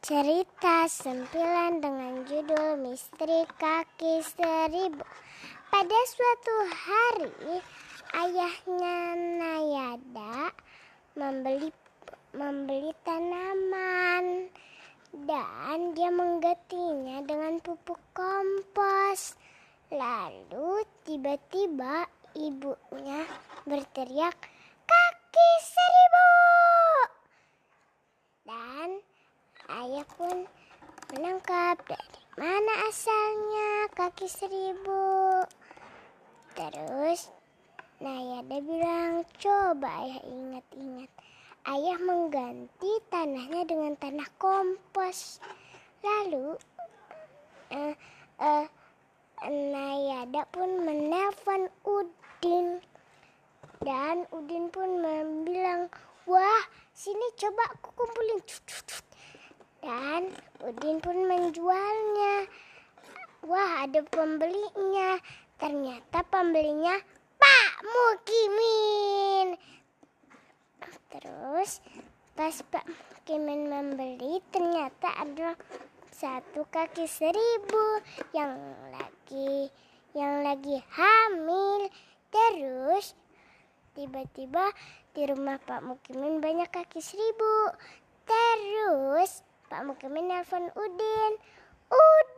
Cerita sempilan dengan judul Misteri Kaki Seribu. Pada suatu hari, ayahnya Nayada membeli membeli tanaman dan dia menggantinya dengan pupuk kompos. Lalu tiba-tiba ibunya berteriak, "Kaki seribu!" Dan ayah pun menangkap dari mana asalnya kaki seribu. Terus Nayada bilang, coba ayah ingat-ingat. Ayah mengganti tanahnya dengan tanah kompos. Lalu uh, uh, Nayada pun menelpon Udin. Dan Udin pun bilang, wah sini coba aku kumpulin. Dan Udin pun menjualnya. Wah ada pembelinya. Ternyata pembelinya Pak Mukimin. Terus pas Pak Mukimin membeli ternyata ada satu kaki seribu yang lagi yang lagi hamil. Terus tiba-tiba di rumah Pak Mukimin banyak kaki seribu. Terus Pak Mukimin nelfon Udin. Udin